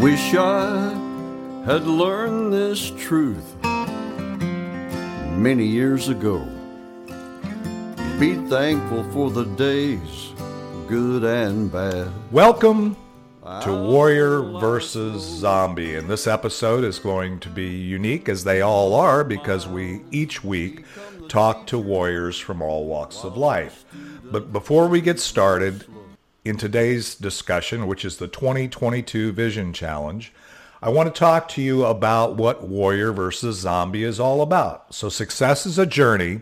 wish I had learned this truth many years ago. Be thankful for the days, good and bad. Welcome to Warrior versus Zombie. And this episode is going to be unique, as they all are, because we each week talk to warriors from all walks of life. But before we get started, in today's discussion, which is the 2022 Vision Challenge, I want to talk to you about what Warrior versus Zombie is all about. So, success is a journey.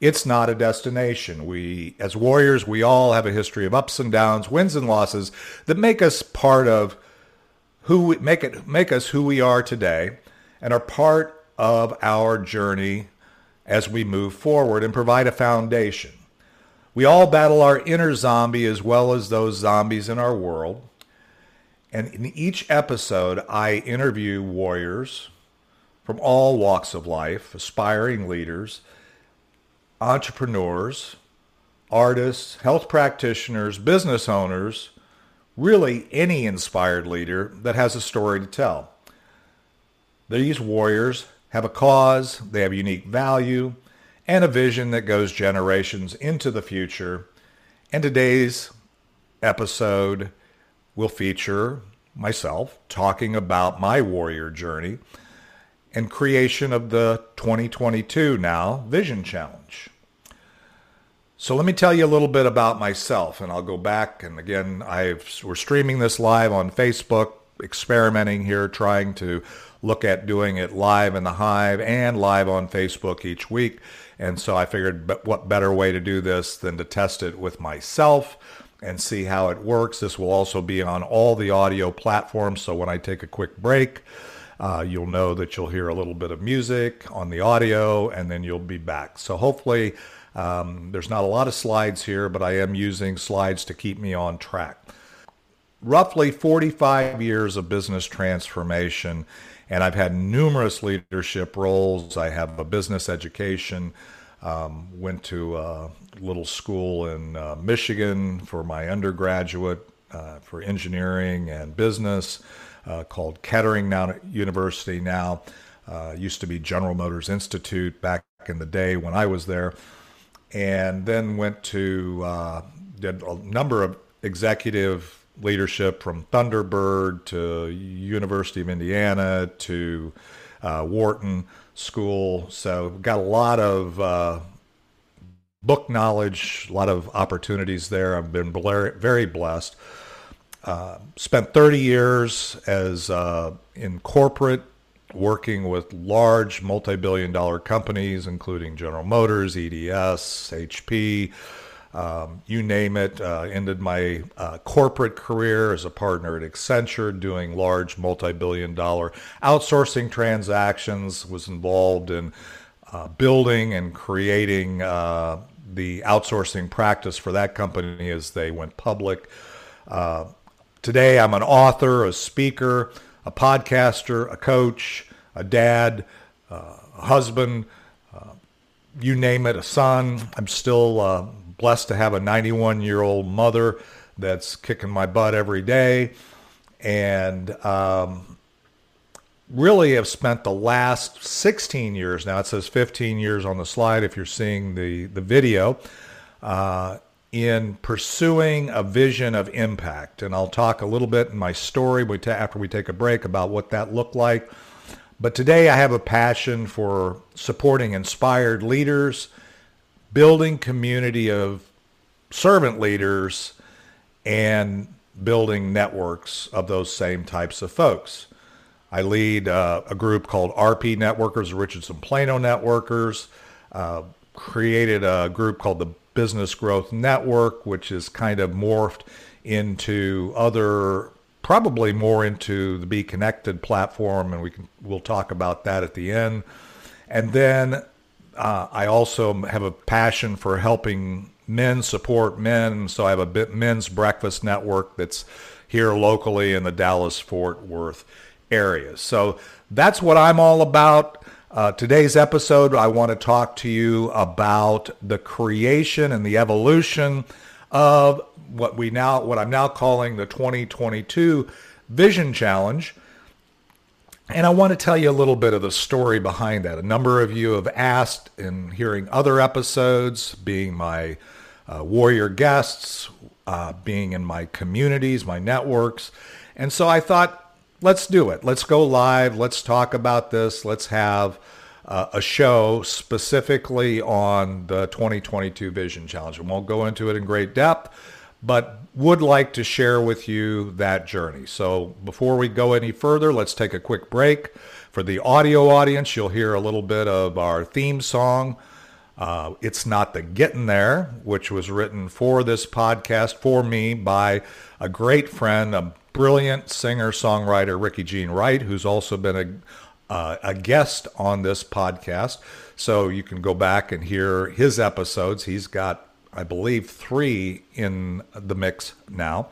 It's not a destination. We, as warriors, we all have a history of ups and downs, wins and losses that make us part of who we, make it make us who we are today, and are part of our journey as we move forward and provide a foundation. We all battle our inner zombie as well as those zombies in our world. And in each episode, I interview warriors from all walks of life, aspiring leaders, entrepreneurs, artists, health practitioners, business owners, really any inspired leader that has a story to tell. These warriors have a cause, they have unique value, and a vision that goes generations into the future. And today's episode will feature myself talking about my warrior journey and creation of the 2022 now Vision Challenge. So let me tell you a little bit about myself, and I'll go back. And again, I've, we're streaming this live on Facebook, experimenting here, trying to look at doing it live in the Hive and live on Facebook each week. And so I figured, what better way to do this than to test it with myself and see how it works. This will also be on all the audio platforms. So when I take a quick break, uh, you'll know that you'll hear a little bit of music on the audio and then you'll be back. So hopefully, um, there's not a lot of slides here, but I am using slides to keep me on track. Roughly 45 years of business transformation and I've had numerous leadership roles. I have a business education. Um, went to a little school in uh, Michigan for my undergraduate uh, for engineering and business uh, called Kettering now University now. Uh, used to be General Motors Institute back in the day when I was there. And then went to, uh, did a number of executive leadership from Thunderbird to University of Indiana to uh, Wharton School. So got a lot of uh, book knowledge, a lot of opportunities there. I've been very blessed. Uh, spent 30 years as uh, in corporate, working with large multi-billion dollar companies, including General Motors, EDS, HP, Um, you name it. Uh, ended my uh, corporate career as a partner at Accenture, doing large multi-billion dollar outsourcing transactions. Was involved in uh, building and creating uh, the outsourcing practice for that company as they went public. Uh, today, I'm an author, a speaker, a podcaster, a coach, a dad, uh, a husband, you name it, a son. I'm still uh, blessed to have a 91 year old mother that's kicking my butt every day. And um, really have spent the last 16 years now, it says 15 years on the slide if you're seeing the, the video, uh, in pursuing a vision of impact. And I'll talk a little bit in my story after we take a break about what that looked like. But today I have a passion for supporting inspired leaders, building community of servant leaders, and building networks of those same types of folks. I lead uh, a group called RP Networkers, Richardson Plano Networkers. Uh, created a group called the Business Growth Network, which is kind of morphed into other, probably more into the Be Connected platform, and we can we'll talk about that at the end. And then uh, I also have a passion for helping men support men, so I have a men's breakfast network that's here locally in the Dallas Fort Worth areas. So that's what I'm all about. Uh, today's episode, I want to talk to you about the creation and the evolution of what we now, what I'm now calling the 2022 Vision Challenge. And I want to tell you a little bit of the story behind that. A number of you have asked in hearing other episodes, being my uh, warrior guests, uh, being in my communities, my networks. And so I thought let's do it. Let's go live. Let's talk about this. Let's have uh, a show specifically on the 2022 Vision Challenge. We won't go into it in great depth, but would like to share with you that journey. So before we go any further, let's take a quick break. For the audio audience, you'll hear a little bit of our theme song. Uh, it's not the getting there, which was written for this podcast for me by a great friend, a brilliant singer songwriter Ricky Jean Wright, who's also been a uh, a guest on this podcast. So you can go back and hear his episodes. He's got, I believe, three in the mix now.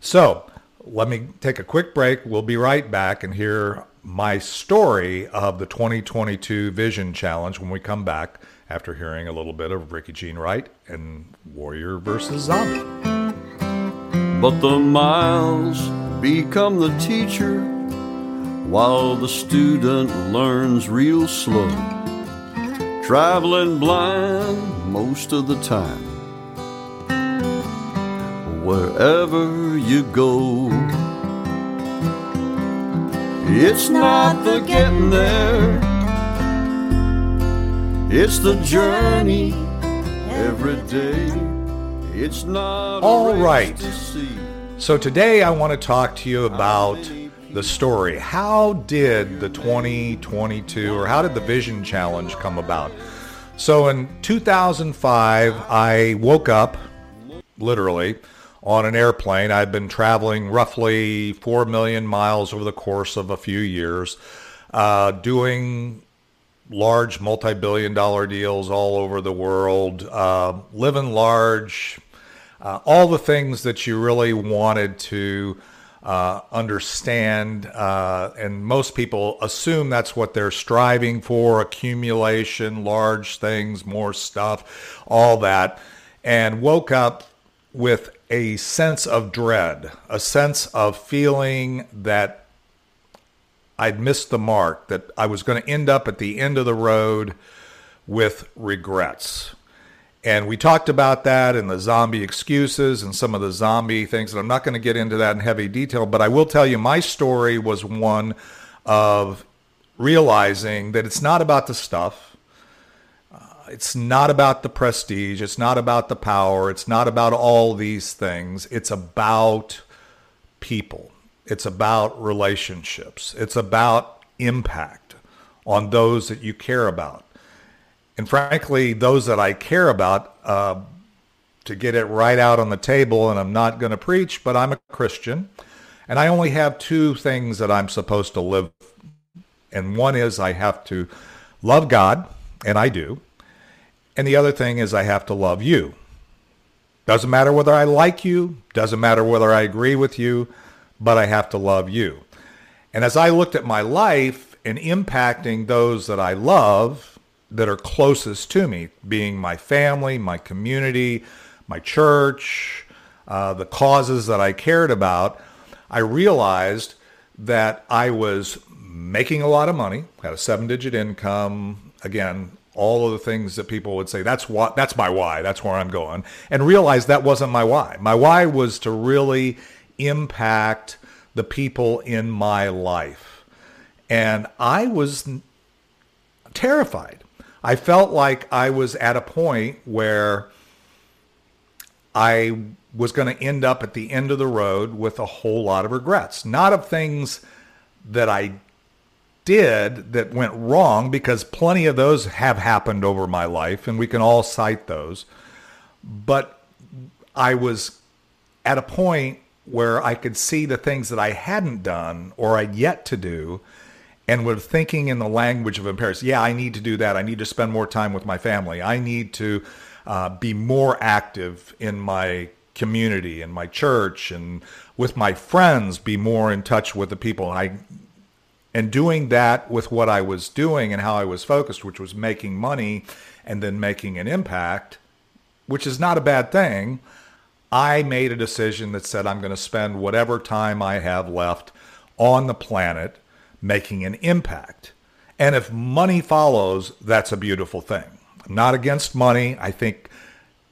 So let me take a quick break. We'll be right back and hear my story of the 2022 Vision Challenge when we come back after hearing a little bit of Ricky Jean Wright and Warrior versus Zombie. But the miles become the teacher while the student learns real slow. Traveling blind most of the time. Wherever you go, it's not the getting there, it's the journey every day. It's not all right. So today I want to talk to you about the story. How did the 2022 or how did the Vision Challenge come about? So in 2005, I woke up literally on an airplane. I'd been traveling roughly 4 million miles over the course of a few years, uh, doing large multi-billion dollar deals all over the world, uh, living large, uh, all the things that you really wanted to uh, understand. Uh, and most people assume that's what they're striving for accumulation, large things, more stuff, all that. And woke up with a sense of dread, a sense of feeling that I'd missed the mark, that I was going to end up at the end of the road with regrets. And we talked about that and the zombie excuses and some of the zombie things. And I'm not going to get into that in heavy detail, but I will tell you my story was one of realizing that it's not about the stuff. It's not about the prestige. It's not about the power. It's not about all these things. It's about people. It's about relationships. It's about impact on those that you care about and frankly, those that I care about, uh, to get it right out on the table, and I'm not going to preach, but I'm a Christian. And I only have two things that I'm supposed to live. And one is I have to love God, and I do. And the other thing is I have to love you. Doesn't matter whether I like you, doesn't matter whether I agree with you, but I have to love you. And as I looked at my life and impacting those that I love that are closest to me, being my family, my community, my church, uh, the causes that I cared about, I realized that I was making a lot of money, had a seven digit income, again, all of the things that people would say that's what that's my why that's where i'm going and realize that wasn't my why. My why was to really impact the people in my life. And i was terrified. I felt like i was at a point where i was going to end up at the end of the road with a whole lot of regrets. Not of things that i did that went wrong because plenty of those have happened over my life and we can all cite those. But I was at a point where I could see the things that I hadn't done or I'd yet to do and was thinking in the language of imperative. Yeah, I need to do that. I need to spend more time with my family. I need to uh, be more active in my community and my church and with my friends, be more in touch with the people I and doing that with what I was doing and how I was focused, which was making money and then making an impact, which is not a bad thing, I made a decision that said I'm going to spend whatever time I have left on the planet making an impact. And if money follows, that's a beautiful thing. I'm not against money. I think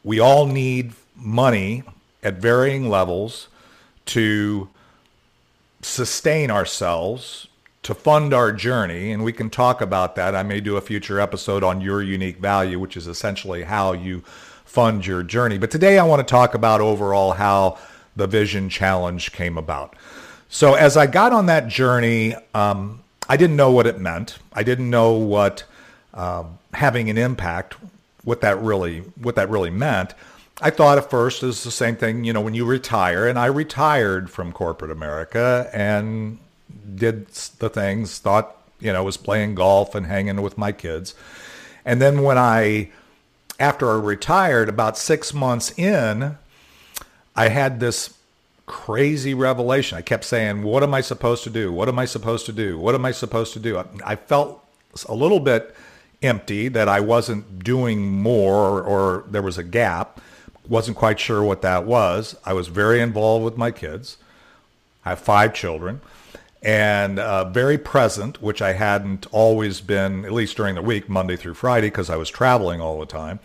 we all need money at varying levels to sustain ourselves to fund our journey, and we can talk about that. I may do a future episode on your unique value, which is essentially how you fund your journey. But today I want to talk about overall how the Vision Challenge came about. So as I got on that journey, um, I didn't know what it meant. I didn't know what um, having an impact, what that really, what that really meant. I thought at first it was the same thing, you know, when you retire, and I retired from corporate America, and did the things, thought, you know, was playing golf and hanging with my kids. And then when I, after I retired, about six months in, I had this crazy revelation. I kept saying, what am I supposed to do? What am I supposed to do? What am I supposed to do? I felt a little bit empty that I wasn't doing more or, or there was a gap. Wasn't quite sure what that was. I was very involved with my kids. I have five children and uh, very present, which I hadn't always been, at least during the week, Monday through Friday, because I was traveling all the time.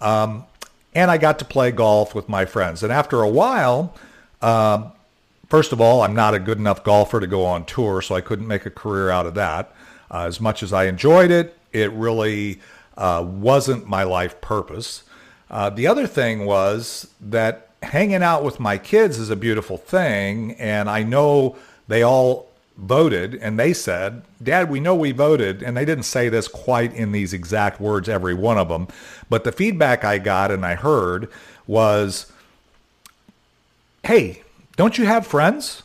Um, and I got to play golf with my friends. And after a while, uh, first of all, I'm not a good enough golfer to go on tour, so I couldn't make a career out of that. Uh, as much as I enjoyed it, it really uh, wasn't my life purpose. Uh, the other thing was that hanging out with my kids is a beautiful thing, and I know they all voted and they said, Dad, we know we voted. And they didn't say this quite in these exact words, every one of them. But the feedback I got and I heard was, Hey, don't you have friends?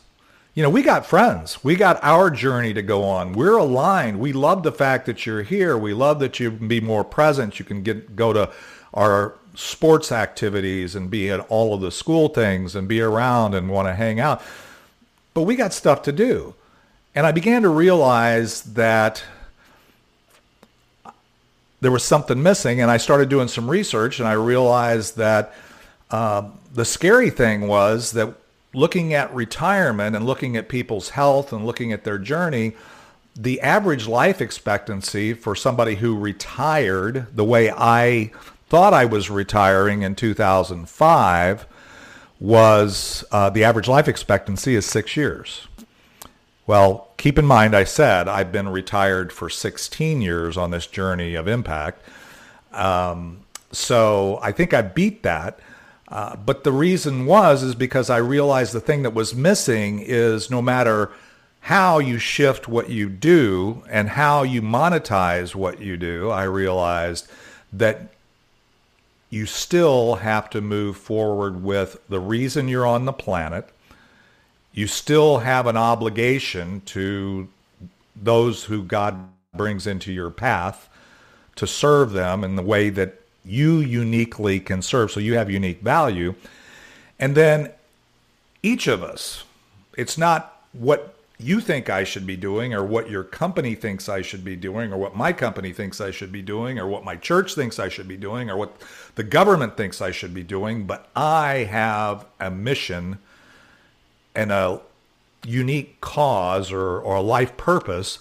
You know, we got friends. We got our journey to go on. We're aligned. We love the fact that you're here. We love that you can be more present. You can get go to our sports activities and be at all of the school things and be around and want to hang out. But we got stuff to do. And I began to realize that there was something missing. And I started doing some research and I realized that uh, the scary thing was that looking at retirement and looking at people's health and looking at their journey, the average life expectancy for somebody who retired the way I thought I was retiring in 2005 was uh, the average life expectancy is six years. Well, keep in mind, I said I've been retired for 16 years on this journey of impact. Um, so I think I beat that. Uh, but the reason was is because I realized the thing that was missing is no matter how you shift what you do and how you monetize what you do, I realized that you still have to move forward with the reason you're on the planet. You still have an obligation to those who God brings into your path to serve them in the way that you uniquely can serve. So you have unique value. And then each of us, it's not what you think I should be doing or what your company thinks I should be doing or what my company thinks I should be doing or what my church thinks I should be doing or what the government thinks I should be doing, but I have a mission and a unique cause or, or a life purpose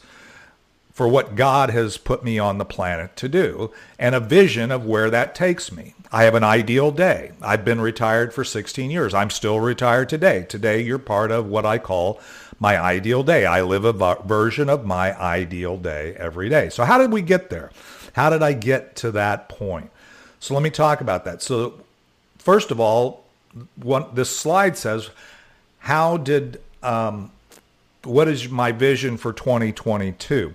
for what God has put me on the planet to do and a vision of where that takes me. I have an ideal day. I've been retired for 16 years. I'm still retired today. Today, you're part of what I call my ideal day. I live a version of my ideal day every day. So, how did we get there? How did I get to that point? So, let me talk about that. So, first of all, one, this slide says, How did, um, what is my vision for 2022?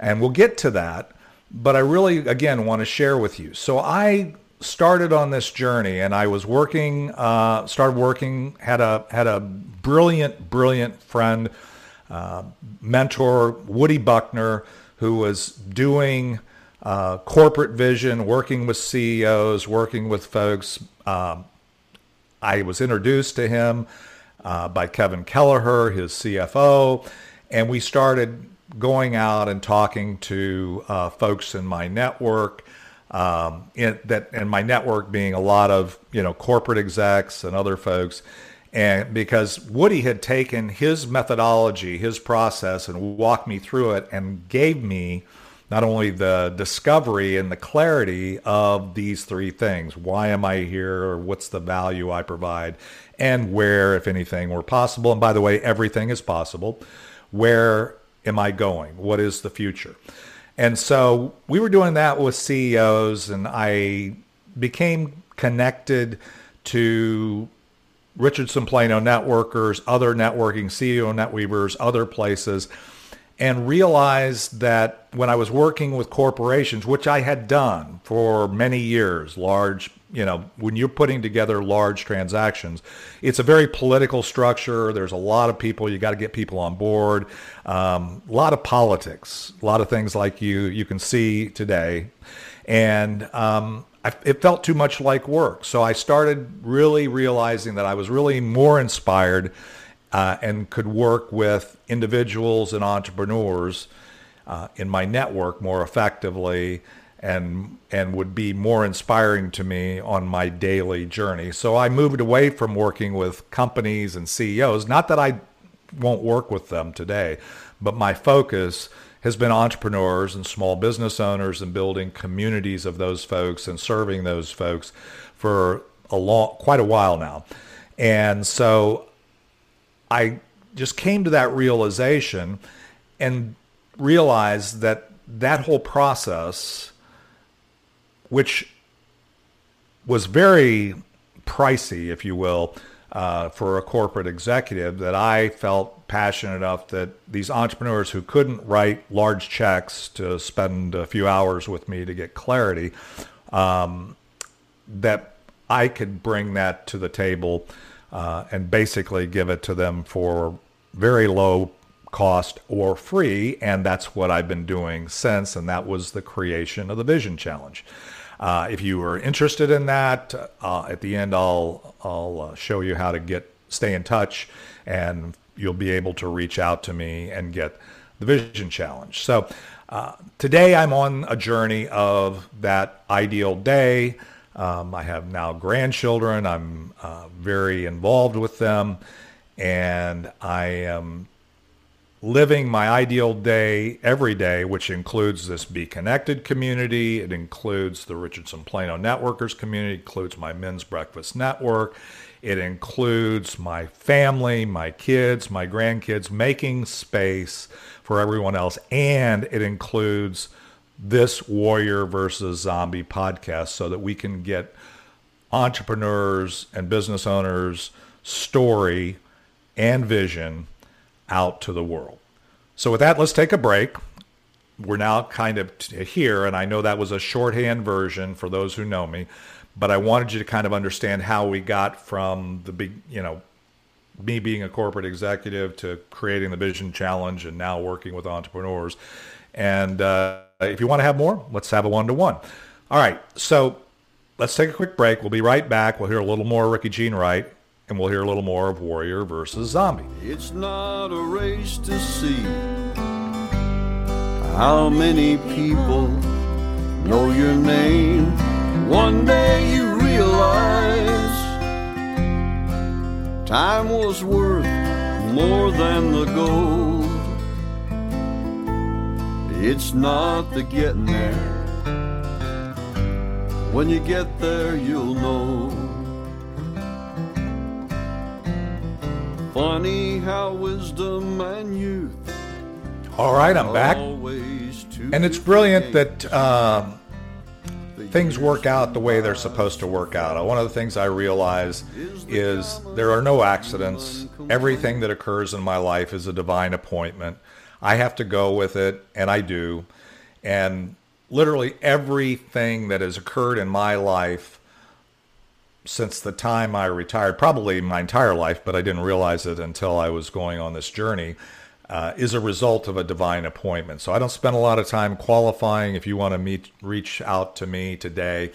And we'll get to that. But I really, again, want to share with you. So I started on this journey and I was working, uh, started working, had a, had a brilliant, brilliant friend, uh, mentor, Woody Buckner, who was doing uh, corporate vision, working with CEOs, working with folks. Um, I was introduced to him uh, by Kevin Kelleher, his CFO, and we started going out and talking to uh, folks in my network. Um, in, that and my network being a lot of you know corporate execs and other folks, and because Woody had taken his methodology, his process, and walked me through it, and gave me not only the discovery and the clarity of these three things: why am I here, or what's the value I provide, and where, if anything, were possible. And by the way, everything is possible. Where am I going? What is the future? And so we were doing that with CEOs, and I became connected to Richardson Plano networkers, other networking, CEO netweavers, other places, and realized that when I was working with corporations, which I had done for many years, large you know, when you're putting together large transactions, it's a very political structure. There's a lot of people. You got to get people on board. Um, a lot of politics. A lot of things like you you can see today, and um, I, it felt too much like work. So I started really realizing that I was really more inspired uh, and could work with individuals and entrepreneurs uh, in my network more effectively and and would be more inspiring to me on my daily journey. So I moved away from working with companies and CEOs. Not that I won't work with them today, but my focus has been entrepreneurs and small business owners and building communities of those folks and serving those folks for a long quite a while now. And so I just came to that realization and realized that that whole process which was very pricey, if you will, uh, for a corporate executive that I felt passionate enough that these entrepreneurs who couldn't write large checks to spend a few hours with me to get clarity, um, that I could bring that to the table uh, and basically give it to them for very low cost or free. And that's what I've been doing since. And that was the creation of the Vision Challenge. Uh, if you are interested in that, uh, at the end I'll I'll uh, show you how to get stay in touch, and you'll be able to reach out to me and get the Vision Challenge. So uh, today I'm on a journey of that ideal day. Um, I have now grandchildren. I'm uh, very involved with them, and I am living my ideal day every day, which includes this Be Connected community. It includes the Richardson Plano Networkers community, includes my Men's Breakfast Network. It includes my family, my kids, my grandkids, making space for everyone else. And it includes this Warrior versus Zombie podcast so that we can get entrepreneurs and business owners' story and vision out to the world. So with that, let's take a break. We're now kind of here, and I know that was a shorthand version for those who know me, but I wanted you to kind of understand how we got from the big, you know, me being a corporate executive to creating the Vision Challenge and now working with entrepreneurs. And uh, if you want to have more, let's have a one to one. All right, so let's take a quick break. We'll be right back. We'll hear a little more Ricky Jean Wright, and we'll hear a little more of Warrior versus Zombie. It's not a race to see how many people know your name. One day you realize time was worth more than the gold. It's not the getting there. When you get there, you'll know. Funny how wisdom and youth All right, I'm back. And it's brilliant that uh, things work out the way they're supposed to work out. One of the things I realize is there are no accidents. Everything that occurs in my life is a divine appointment. I have to go with it, and I do. And literally everything that has occurred in my life since the time I retired, probably my entire life, but I didn't realize it until I was going on this journey, uh, is a result of a divine appointment. So I don't spend a lot of time qualifying. If you want to meet, reach out to me today.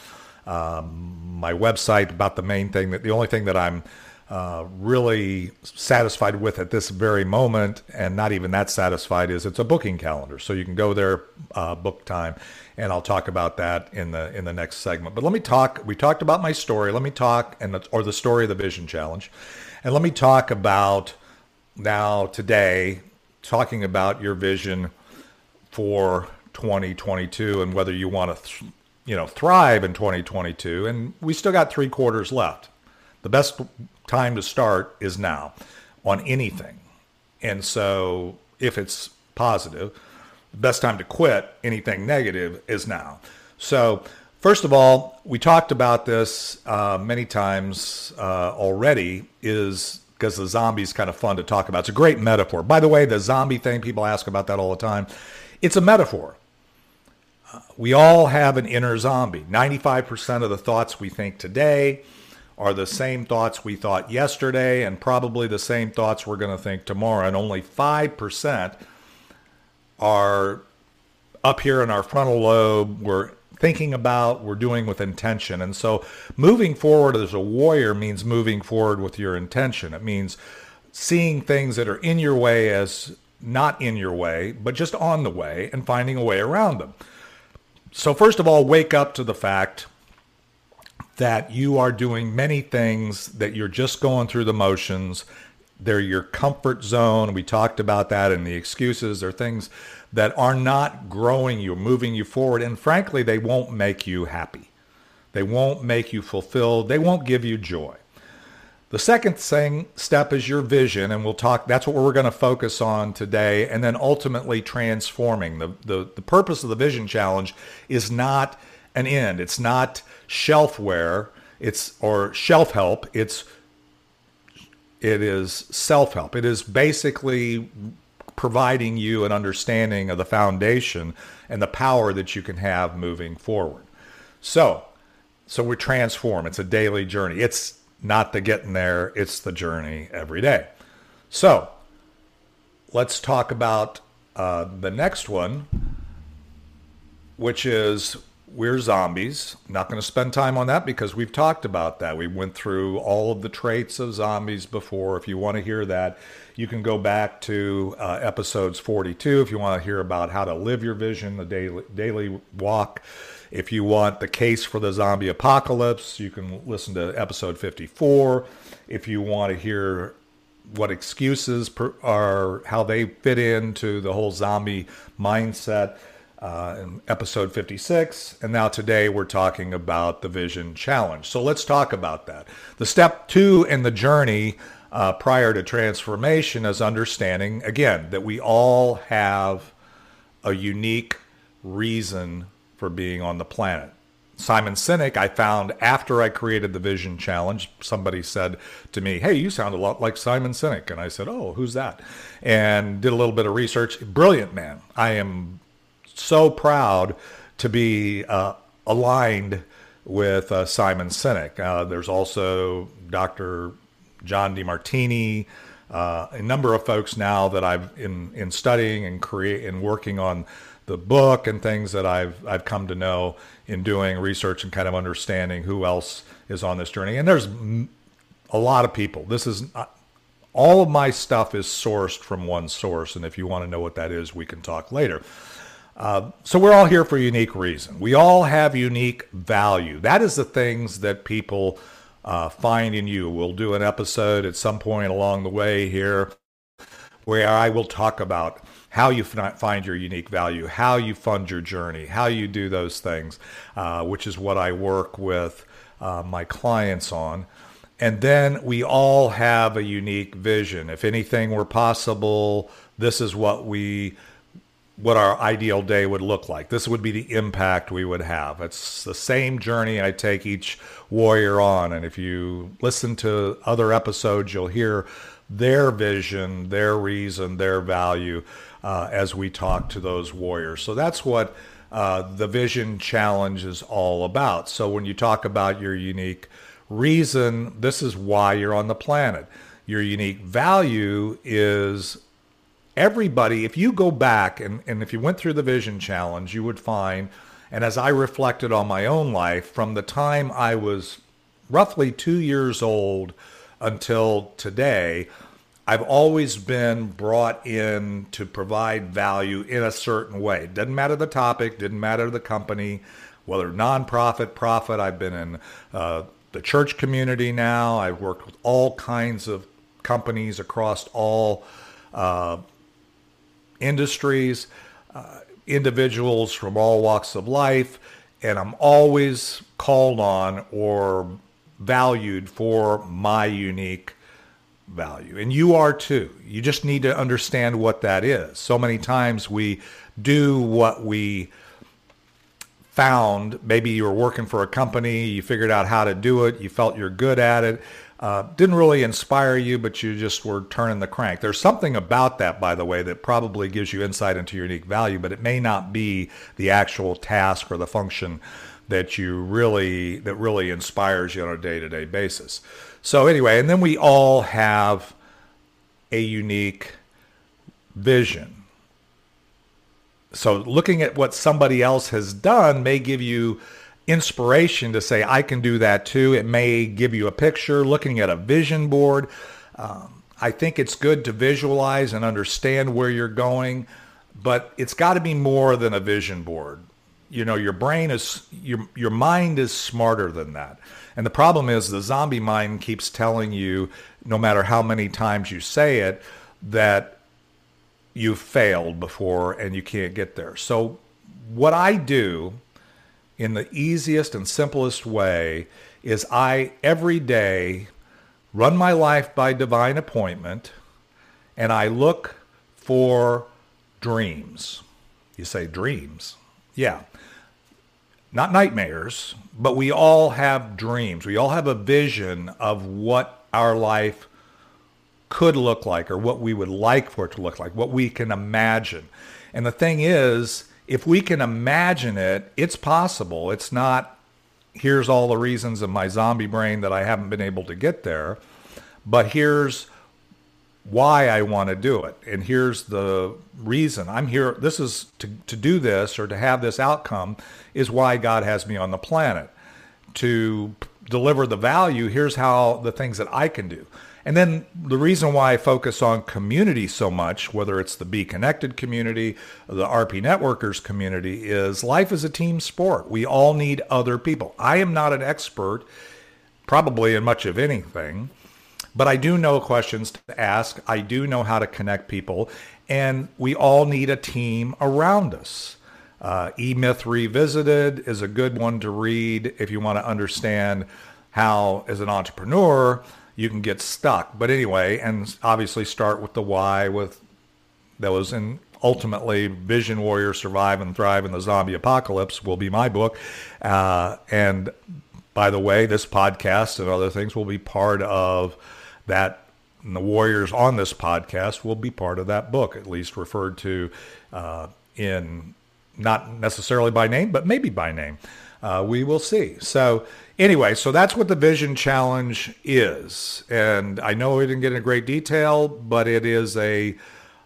Um, my website about the main thing that the only thing that I'm uh, really satisfied with at this very moment, and not even that satisfied, is it's a booking calendar. So you can go there, uh, book time, and I'll talk about that in the in the next segment. But let me talk. We talked about my story. Let me talk, and or the story of the Vision Challenge, and let me talk about now today, talking about your vision for 2022 and whether you want to, th- you know, thrive in 2022. And we still got three quarters left. The best time to start is now on anything. And so if it's positive, the best time to quit anything negative is now. So first of all, we talked about this uh, many times uh, already is because the zombie is kind of fun to talk about. It's a great metaphor. By the way, the zombie thing, people ask about that all the time. It's a metaphor. Uh, we all have an inner zombie. 95% of the thoughts we think today are the same thoughts we thought yesterday and probably the same thoughts we're going to think tomorrow. And only 5% are up here in our frontal lobe. We're thinking about, we're doing with intention. And so moving forward as a warrior means moving forward with your intention. It means seeing things that are in your way as not in your way, but just on the way and finding a way around them. So first of all, wake up to the fact that you are doing many things that you're just going through the motions. They're your comfort zone. We talked about that and the excuses. They're things that are not growing you, moving you forward. And frankly, they won't make you happy. They won't make you fulfilled. They won't give you joy. The second thing step is your vision, and we'll talk. That's what we're going to focus on today, and then ultimately transforming. The, the the purpose of the vision challenge is not an end. It's not shelfware. It's or shelf help. It's it is self help. It is basically providing you an understanding of the foundation and the power that you can have moving forward. So, so we transform. It's a daily journey. It's not the getting there, it's the journey every day. So, let's talk about uh, the next one, which is we're zombies. Not going to spend time on that because we've talked about that. We went through all of the traits of zombies before. If you want to hear that, you can go back to uh, episodes 42 if you want to hear about how to live your vision, the daily, daily walk. If you want the case for the zombie apocalypse, you can listen to episode 54. If you want to hear what excuses per, are, how they fit into the whole zombie mindset, uh, episode 56. And now today we're talking about the Vision Challenge. So let's talk about that. The step two in the journey uh, prior to transformation is understanding, again, that we all have a unique reason for being on the planet. Simon Sinek, I found after I created the Vision Challenge, somebody said to me, Hey, you sound a lot like Simon Sinek. And I said, Oh, who's that? And did a little bit of research. Brilliant man. I am so proud to be uh, aligned with uh, Simon Sinek. Uh, there's also Dr. John Demartini, uh, a number of folks now that I've in in studying and create and working on the book and things that I've I've come to know in doing research and kind of understanding who else is on this journey. And there's a lot of people. This is uh, all of my stuff is sourced from one source, and if you want to know what that is, we can talk later. Uh, so we're all here for a unique reason. We all have unique value. That is the things that people uh, find in you. We'll do an episode at some point along the way here where I will talk about how you find your unique value, how you fund your journey, how you do those things, uh, which is what I work with uh, my clients on. And then we all have a unique vision. If anything were possible, this is what we what our ideal day would look like. This would be the impact we would have. It's the same journey I take each warrior on. And if you listen to other episodes, you'll hear their vision, their reason, their value uh, as we talk to those warriors. So that's what uh, the Vision Challenge is all about. So when you talk about your unique reason, this is why you're on the planet. Your unique value is everybody, if you go back and, and if you went through the Vision Challenge, you would find, and as I reflected on my own life, from the time I was roughly two years old until today, I've always been brought in to provide value in a certain way. Doesn't matter the topic, didn't matter the company, whether nonprofit, profit. I've been in uh, the church community now. I've worked with all kinds of companies across all uh, industries, uh, individuals from all walks of life, and I'm always called on or valued for my unique value. And you are too. You just need to understand what that is. So many times we do what we found. Maybe you were working for a company, you figured out how to do it, you felt you're good at it, uh, didn't really inspire you, but you just were turning the crank. There's something about that, by the way, that probably gives you insight into your unique value, but it may not be the actual task or the function that you really that really inspires you on a day-to-day basis. So anyway, and then we all have a unique vision. So looking at what somebody else has done may give you inspiration to say, I can do that too. It may give you a picture, looking at a vision board. Um, I think it's good to visualize and understand where you're going, but it's got to be more than a vision board. You know, your brain is, your, your mind is smarter than that. And the problem is the zombie mind keeps telling you, no matter how many times you say it, that you've failed before and you can't get there. So what I do in the easiest and simplest way is I every day run my life by divine appointment and I look for dreams. You say dreams. Yeah. Not nightmares, but we all have dreams. We all have a vision of what our life could look like or what we would like for it to look like, what we can imagine. And the thing is, if we can imagine it, it's possible. It's not, here's all the reasons in my zombie brain that I haven't been able to get there, but here's why I want to do it. And here's the reason I'm here. This is to, to do this or to have this outcome is why God has me on the planet to deliver the value. Here's how the things that I can do. And then the reason why I focus on community so much, whether it's the Be Connected community, the RP Networkers community, is life is a team sport. We all need other people. I am not an expert, probably in much of anything, but I do know questions to ask. I do know how to connect people, and we all need a team around us. Uh, E-Myth Revisited is a good one to read if you want to understand how, as an entrepreneur, you can get stuck. But anyway, and obviously start with the why with that was in ultimately Vision Warrior Survive and Thrive in the Zombie Apocalypse will be my book. Uh, and by the way, this podcast and other things will be part of that. And the warriors on this podcast will be part of that book, at least referred to uh, in not necessarily by name, but maybe by name. Uh, we will see. So anyway, so that's what the Vision Challenge is. And I know we didn't get into great detail, but it is a,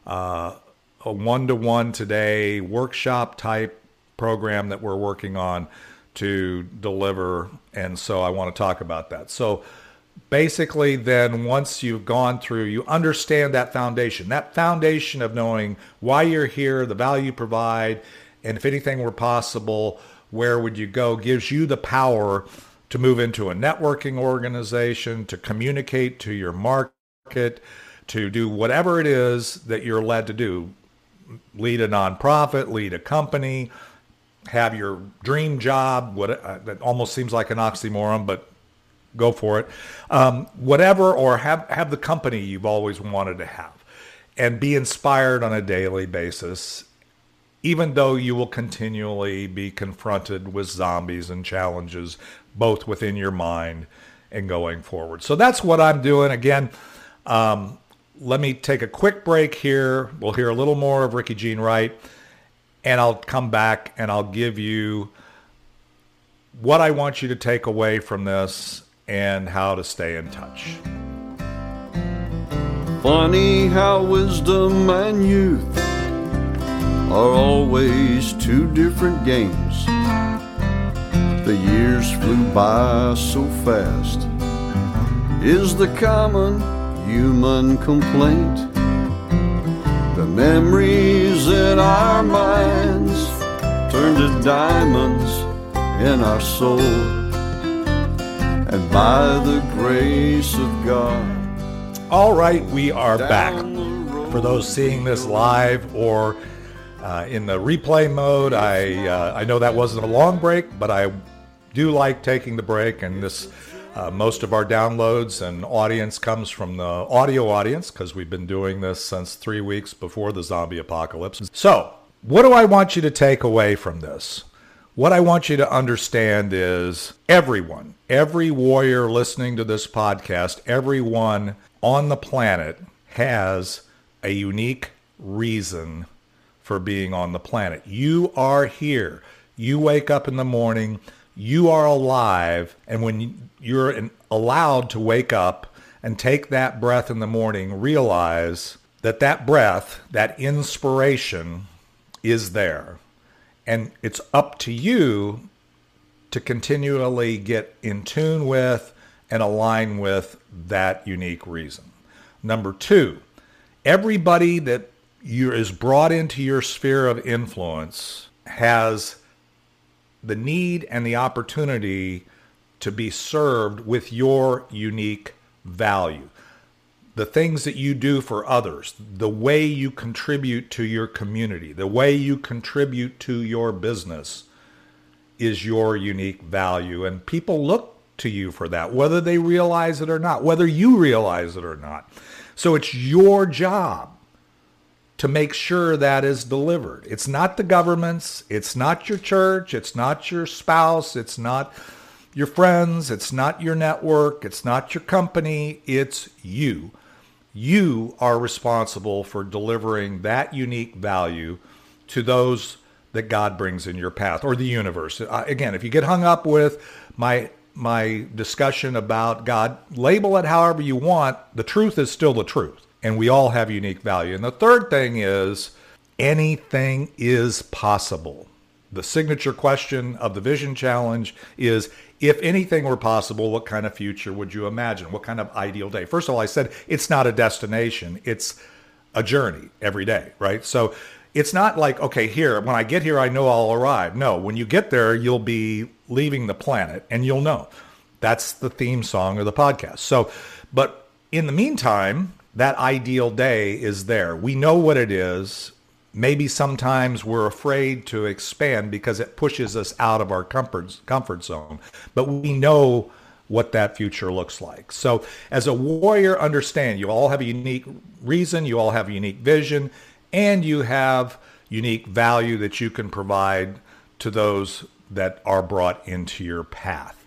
uh, a one-to-one today workshop type program that we're working on to deliver. And so I want to talk about that. So basically then once you've gone through, you understand that foundation, that foundation of knowing why you're here, the value you provide, and if anything were possible, where would you go, gives you the power to move into a networking organization, to communicate to your market, to do whatever it is that you're led to do. Lead a nonprofit, lead a company, have your dream job. What uh, that almost seems like an oxymoron, but go for it. Um, whatever, or have have the company you've always wanted to have, and be inspired on a daily basis. Even though you will continually be confronted with zombies and challenges, both within your mind and going forward. So that's what I'm doing. Again, um, let me take a quick break here. We'll hear a little more of Ricky Jean Wright and I'll come back and I'll give you what I want you to take away from this and how to stay in touch. Funny how wisdom and youth are always two different games. The years flew by so fast, is the common human complaint. The memories in our minds turn to diamonds in our soul. And by the grace of God. All right, we are back. For those seeing this live or uh, in the replay mode, I uh, I know that wasn't a long break, but I do like taking the break, and this uh, most of our downloads and audience comes from the audio audience because we've been doing this since three weeks before the zombie apocalypse. So, what do I want you to take away from this? What I want you to understand is everyone, every warrior listening to this podcast, everyone on the planet has a unique reason for being on the planet. You are here. You wake up in the morning you are alive. And when you're allowed to wake up and take that breath in the morning, realize that that breath, that inspiration is there. And it's up to you to continually get in tune with and align with that unique reason. Number two, everybody that you is brought into your sphere of influence has the need and the opportunity to be served with your unique value. The things that you do for others, the way you contribute to your community, the way you contribute to your business is your unique value. And people look to you for that, whether they realize it or not, whether you realize it or not. So it's your job to make sure that is delivered. It's not the government's, it's not your church, it's not your spouse, it's not your friends, it's not your network, it's not your company, it's you. You are responsible for delivering that unique value to those that God brings in your path or the universe. Uh, again, if you get hung up with my my discussion about God, label it however you want, the truth is still the truth and we all have unique value. And the third thing is anything is possible. The signature question of the Vision Challenge is if anything were possible, what kind of future would you imagine? What kind of ideal day? First of all, I said it's not a destination, it's a journey every day, right? So it's not like, okay, here, when I get here, I know I'll arrive. No, when you get there, you'll be leaving the planet and you'll know. That's the theme song of the podcast. So, but in the meantime, that ideal day is there. We know what it is. Maybe sometimes we're afraid to expand because it pushes us out of our comfort, comfort zone. But we know what that future looks like. So as a warrior, understand you all have a unique reason, you all have a unique vision, and you have unique value that you can provide to those that are brought into your path.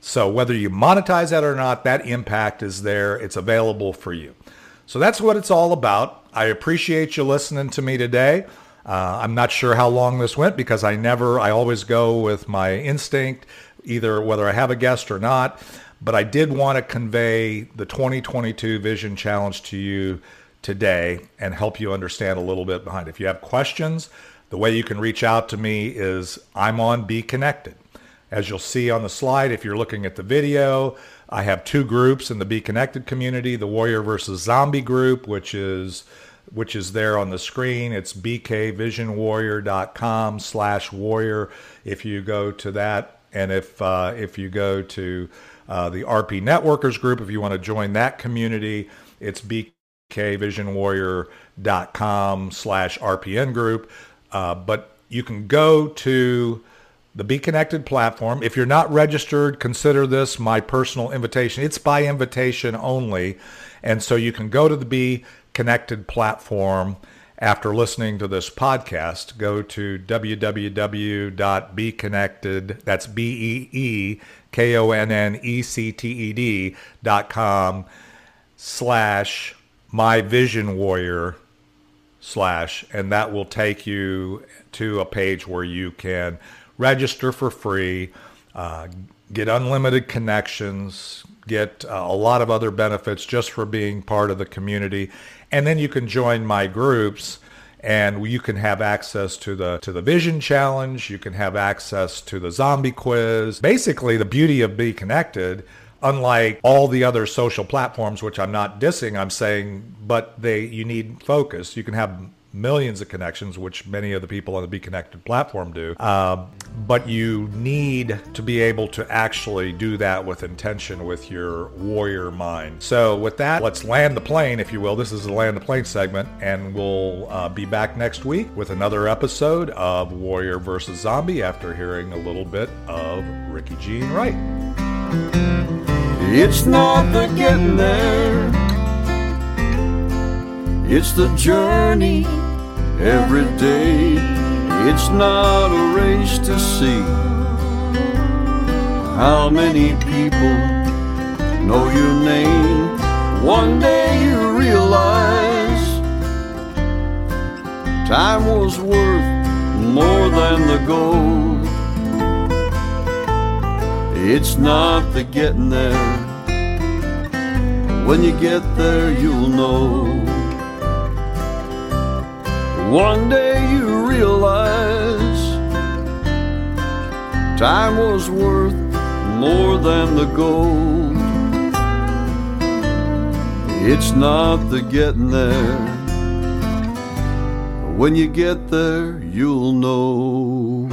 So whether you monetize that or not, that impact is there. It's available for you. So that's what it's all about. I appreciate you listening to me today. Uh, I'm not sure how long this went because I never, I always go with my instinct, either whether I have a guest or not. But I did want to convey the 2022 Vision Challenge to you today and help you understand a little bit behind. If you have questions, the way you can reach out to me is I'm on BeeKonnected. As you'll see on the slide, if you're looking at the video, I have two groups in the BeeKonnected community, the Warrior versus Zombie group, which is which is there on the screen. It's bkvisionwarrior.com slash warrior. If you go to that, and if uh, if you go to uh, the RP Networkers group, if you want to join that community, it's bkvisionwarrior.com slash RPN group. Uh, but you can go to the BeeKonnected platform. If you're not registered, consider this my personal invitation. It's by invitation only. And so you can go to the Be Connected platform after listening to this podcast. Go to www.beekonnected, that's B-E-E-K-O-N-N-E-C-T-E-D dot com slash my vision warrior slash, and that will take you to a page where you can register for free, uh, get unlimited connections, get uh, a lot of other benefits just for being part of the community, and then you can join my groups and you can have access to the to the vision challenge. You can have access to the zombie quiz. Basically the beauty of BeeKonnected unlike all the other social platforms which i'm not dissing i'm saying but they you need focus. You can have millions of connections, which many of the people on the BeeKonnected platform do. Uh, but you need to be able to actually do that with intention with your warrior mind. So, with that, let's land the plane, if you will. This is the land the plane segment, and we'll uh, be back next week with another episode of Warrior versus Zombie after hearing a little bit of Ricky Jean Wright. It's not the getting there it's the journey every day. It's not a race to see how many people know your name. One day you realize time was worth more than the gold. It's not the getting there. When you get there, you'll know. One day you realize time was worth more than the gold. It's not the getting there. When you get there, you'll know.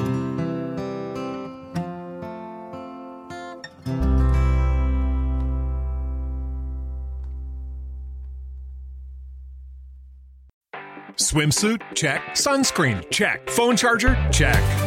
Swimsuit? Check. Sunscreen? Check. Phone charger? Check.